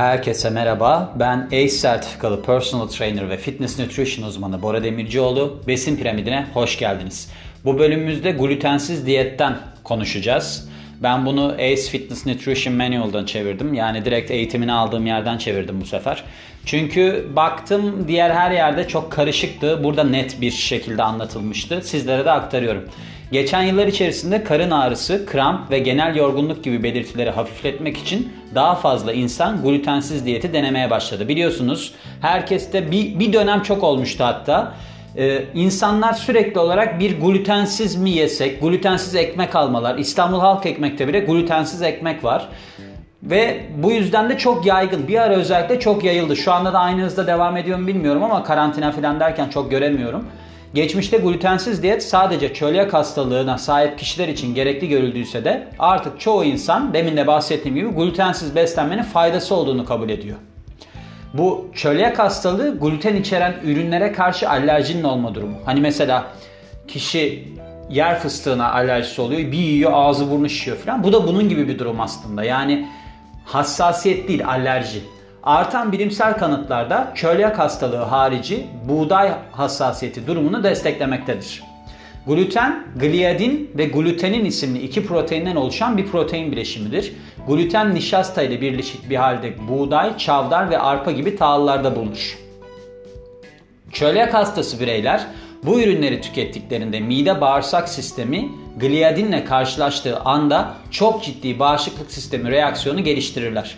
Herkese merhaba. Ben ACE sertifikalı personal trainer ve fitness nutrition uzmanı Bora Demircioğlu. Besin piramidine hoş geldiniz. Bu bölümümüzde glutensiz diyetten konuşacağız. Ben bunu ACE Fitness Nutrition Manual'dan çevirdim. Yani direkt eğitimini aldığım yerden çevirdim bu sefer. Çünkü baktım diğer her yerde çok karışıktı. Burada net bir şekilde anlatılmıştı. Sizlere de aktarıyorum. Geçen yıllar içerisinde karın ağrısı, kramp ve genel yorgunluk gibi belirtileri hafifletmek için daha fazla insan glutensiz diyeti denemeye başladı. Biliyorsunuz herkeste bir, bir dönem çok olmuştu hatta. Ee, insanlar sürekli olarak bir glutensiz mi yesek, glutensiz ekmek almalar. İstanbul Halk Ekmek'te bile glutensiz ekmek var. Ve bu yüzden de çok yaygın. Bir ara özellikle çok yayıldı. Şu anda da aynı hızda devam ediyor mu bilmiyorum ama karantina falan derken çok göremiyorum. Geçmişte glutensiz diyet sadece çölyak hastalığına sahip kişiler için gerekli görüldüyse de artık çoğu insan demin de bahsettiğim gibi glutensiz beslenmenin faydası olduğunu kabul ediyor. Bu çölyak hastalığı gluten içeren ürünlere karşı alerjinin olma durumu. Hani mesela kişi yer fıstığına alerjisi oluyor. Bir yiyor ağzı burnu şişiyor falan. Bu da bunun gibi bir durum aslında. Yani hassasiyet değil alerji. Artan bilimsel kanıtlarda çölyak hastalığı harici buğday hassasiyeti durumunu desteklemektedir. Gluten, gliadin ve glutenin isimli iki proteinden oluşan bir protein bileşimidir. Gluten nişasta ile birleşik bir halde buğday, çavdar ve arpa gibi tahıllarda bulunur. Çölyak hastası bireyler bu ürünleri tükettiklerinde mide bağırsak sistemi gliadinle karşılaştığı anda çok ciddi bağışıklık sistemi reaksiyonu geliştirirler.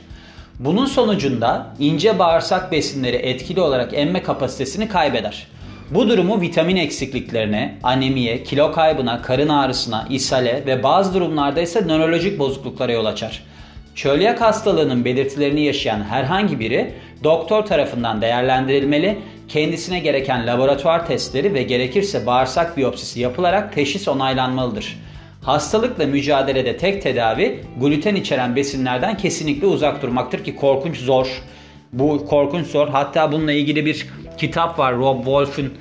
Bunun sonucunda ince bağırsak besinleri etkili olarak emme kapasitesini kaybeder. Bu durumu vitamin eksikliklerine, anemiye, kilo kaybına, karın ağrısına, ishale ve bazı durumlarda ise nörolojik bozukluklara yol açar. Çölyak hastalığının belirtilerini yaşayan herhangi biri doktor tarafından değerlendirilmeli, kendisine gereken laboratuvar testleri ve gerekirse bağırsak biyopsisi yapılarak teşhis onaylanmalıdır. Hastalıkla mücadelede tek tedavi gluten içeren besinlerden kesinlikle uzak durmaktır ki korkunç zor. Bu korkunç zor. Hatta bununla ilgili bir kitap var. Rob Wolf'un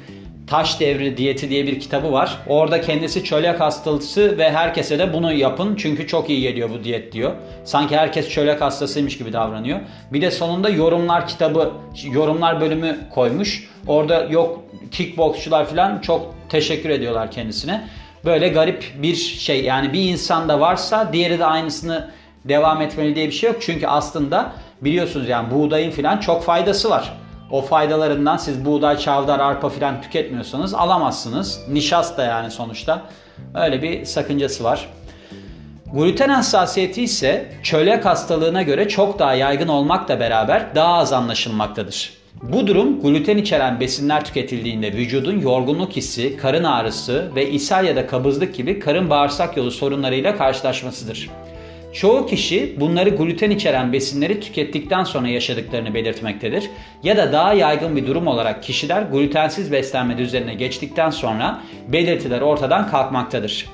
Taş Devri Diyeti diye bir kitabı var. Orada kendisi çölyak hastası ve herkese de bunu yapın çünkü çok iyi geliyor bu diyet diyor. Sanki herkes çölyak hastasıymış gibi davranıyor. Bir de sonunda yorumlar kitabı, yorumlar bölümü koymuş. Orada yok kickboksçular falan çok teşekkür ediyorlar kendisine. Böyle garip bir şey yani bir insanda varsa diğeri de aynısını devam etmeli diye bir şey yok. Çünkü aslında biliyorsunuz yani buğdayın falan çok faydası var. O faydalarından siz buğday, çavdar, arpa falan tüketmiyorsanız alamazsınız. Nişasta yani sonuçta. Öyle bir sakıncası var. Gluten hassasiyeti ise çölyak hastalığına göre çok daha yaygın olmakla beraber daha az anlaşılmaktadır. Bu durum gluten içeren besinler tüketildiğinde vücudun yorgunluk hissi, karın ağrısı ve ishal ya da kabızlık gibi karın bağırsak yolu sorunlarıyla karşılaşmasıdır. Çoğu kişi bunları gluten içeren besinleri tükettikten sonra yaşadıklarını belirtmektedir. Ya da daha yaygın bir durum olarak kişiler glutensiz beslenme düzenine geçtikten sonra belirtiler ortadan kalkmaktadır.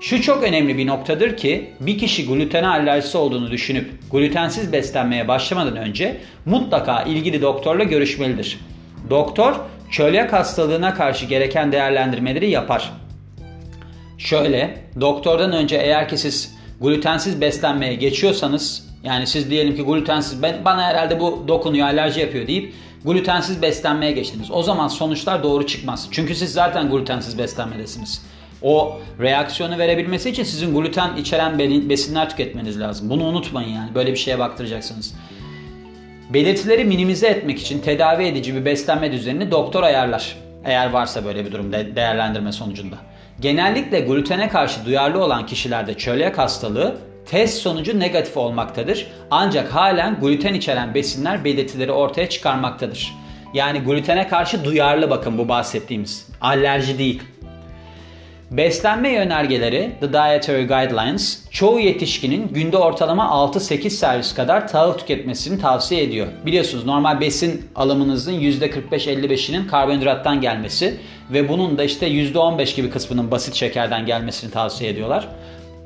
Şu çok önemli bir noktadır ki bir kişi glutene alerjisi olduğunu düşünüp glutensiz beslenmeye başlamadan önce mutlaka ilgili doktorla görüşmelidir. Doktor çölyak hastalığına karşı gereken değerlendirmeleri yapar. Şöyle, doktordan önce eğer ki siz glutensiz beslenmeye geçiyorsanız yani siz diyelim ki glutensiz ben, bana herhalde bu dokunuyor alerji yapıyor deyip glutensiz beslenmeye geçtiniz. O zaman sonuçlar doğru çıkmaz. Çünkü siz zaten glutensiz beslenmedesiniz. O reaksiyonu verebilmesi için sizin gluten içeren besinler tüketmeniz lazım. Bunu unutmayın yani. Böyle bir şeye baktıracaksınız. Belirtileri minimize etmek için tedavi edici bir beslenme düzenini doktor ayarlar. Eğer varsa böyle bir durum değerlendirme sonucunda. Genellikle glutene karşı duyarlı olan kişilerde çölyak hastalığı test sonucu negatif olmaktadır. Ancak halen gluten içeren besinler belirtileri ortaya çıkarmaktadır. Yani glutene karşı duyarlı bakın bu bahsettiğimiz. Alerji değil. Beslenme yönergeleri The Dietary Guidelines çoğu yetişkinin günde ortalama 6-8 servis kadar tahıl tüketmesini tavsiye ediyor. Biliyorsunuz normal besin alımınızın %45-55'inin karbonhidrattan gelmesi ve bunun da işte %15 gibi kısmının basit şekerden gelmesini tavsiye ediyorlar.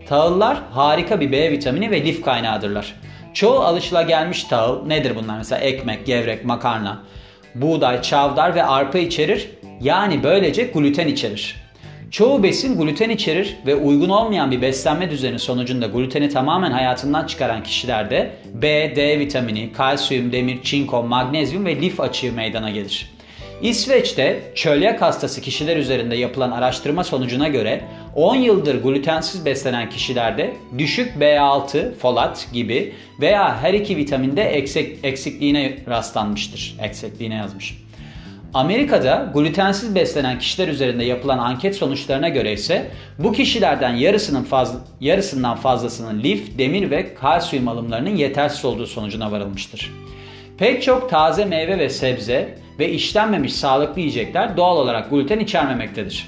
Tahıllar harika bir B vitamini ve lif kaynağıdırlar. Çoğu alışılagelmiş tahıl nedir bunlar? Mesela ekmek, gevrek, makarna, buğday, çavdar ve arpa içerir. Yani böylece gluten içerir. Çoğu besin gluten içerir ve uygun olmayan bir beslenme düzeni sonucunda gluteni tamamen hayatından çıkaran kişilerde B, D vitamini, kalsiyum, demir, çinko, magnezyum ve lif açığı meydana gelir. İsveç'te çölyak hastası kişiler üzerinde yapılan araştırma sonucuna göre 10 yıldır glutensiz beslenen kişilerde düşük B6, folat gibi veya her iki vitaminde eksik, eksikliğine rastlanmıştır. Eksikliğine yazmış. Amerika'da glutensiz beslenen kişiler üzerinde yapılan anket sonuçlarına göre ise bu kişilerden yarısının fazla, yarısından fazlasının lif, demir ve kalsiyum alımlarının yetersiz olduğu sonucuna varılmıştır. Pek çok taze meyve ve sebze ve işlenmemiş sağlıklı yiyecekler doğal olarak gluten içermemektedir.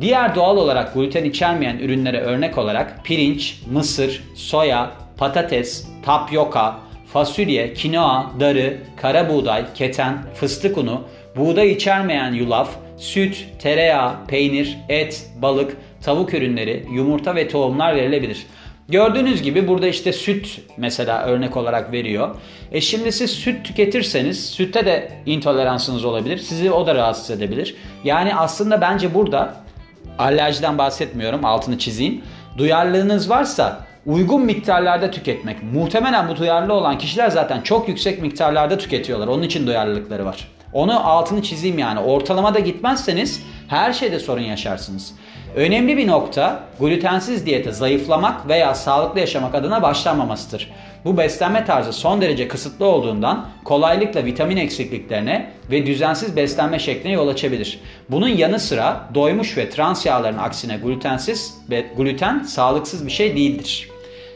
Diğer doğal olarak gluten içermeyen ürünlere örnek olarak pirinç, mısır, soya, patates, tapyoka, fasulye, kinoa, darı, kara buğday, keten, fıstık unu, buğday içermeyen yulaf, süt, tereyağı, peynir, et, balık, tavuk ürünleri, yumurta ve tohumlar verilebilir. Gördüğünüz gibi burada işte süt mesela örnek olarak veriyor. E şimdi siz süt tüketirseniz sütte de intoleransınız olabilir. Sizi o da rahatsız edebilir. Yani aslında bence burada alerjiden bahsetmiyorum altını çizeyim. Duyarlılığınız varsa uygun miktarlarda tüketmek. Muhtemelen bu duyarlı olan kişiler zaten çok yüksek miktarlarda tüketiyorlar. Onun için duyarlılıkları var. Onu altını çizeyim yani. Ortalamada gitmezseniz her şeyde sorun yaşarsınız. Önemli bir nokta glutensiz diyete zayıflamak veya sağlıklı yaşamak adına başlanmamasıdır. Bu beslenme tarzı son derece kısıtlı olduğundan kolaylıkla vitamin eksikliklerine ve düzensiz beslenme şekline yol açabilir. Bunun yanı sıra doymuş ve trans yağların aksine glutensiz ve gluten sağlıksız bir şey değildir.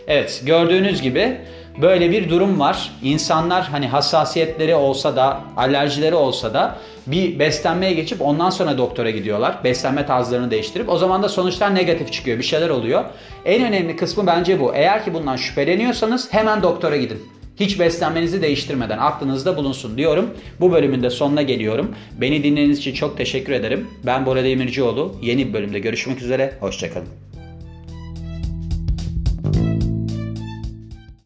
Evet gördüğünüz gibi böyle bir durum var. İnsanlar hani hassasiyetleri olsa da alerjileri olsa da bir beslenmeye geçip ondan sonra doktora gidiyorlar. Beslenme tarzlarını değiştirip o zaman da sonuçlar negatif çıkıyor. Bir şeyler oluyor. En önemli kısmı bence bu. Eğer ki bundan şüpheleniyorsanız hemen doktora gidin. Hiç beslenmenizi değiştirmeden aklınızda bulunsun diyorum. Bu bölümün de sonuna geliyorum. Beni dinlediğiniz için çok teşekkür ederim. Ben Bora Demircioğlu. Yeni bir bölümde görüşmek üzere. Hoşçakalın.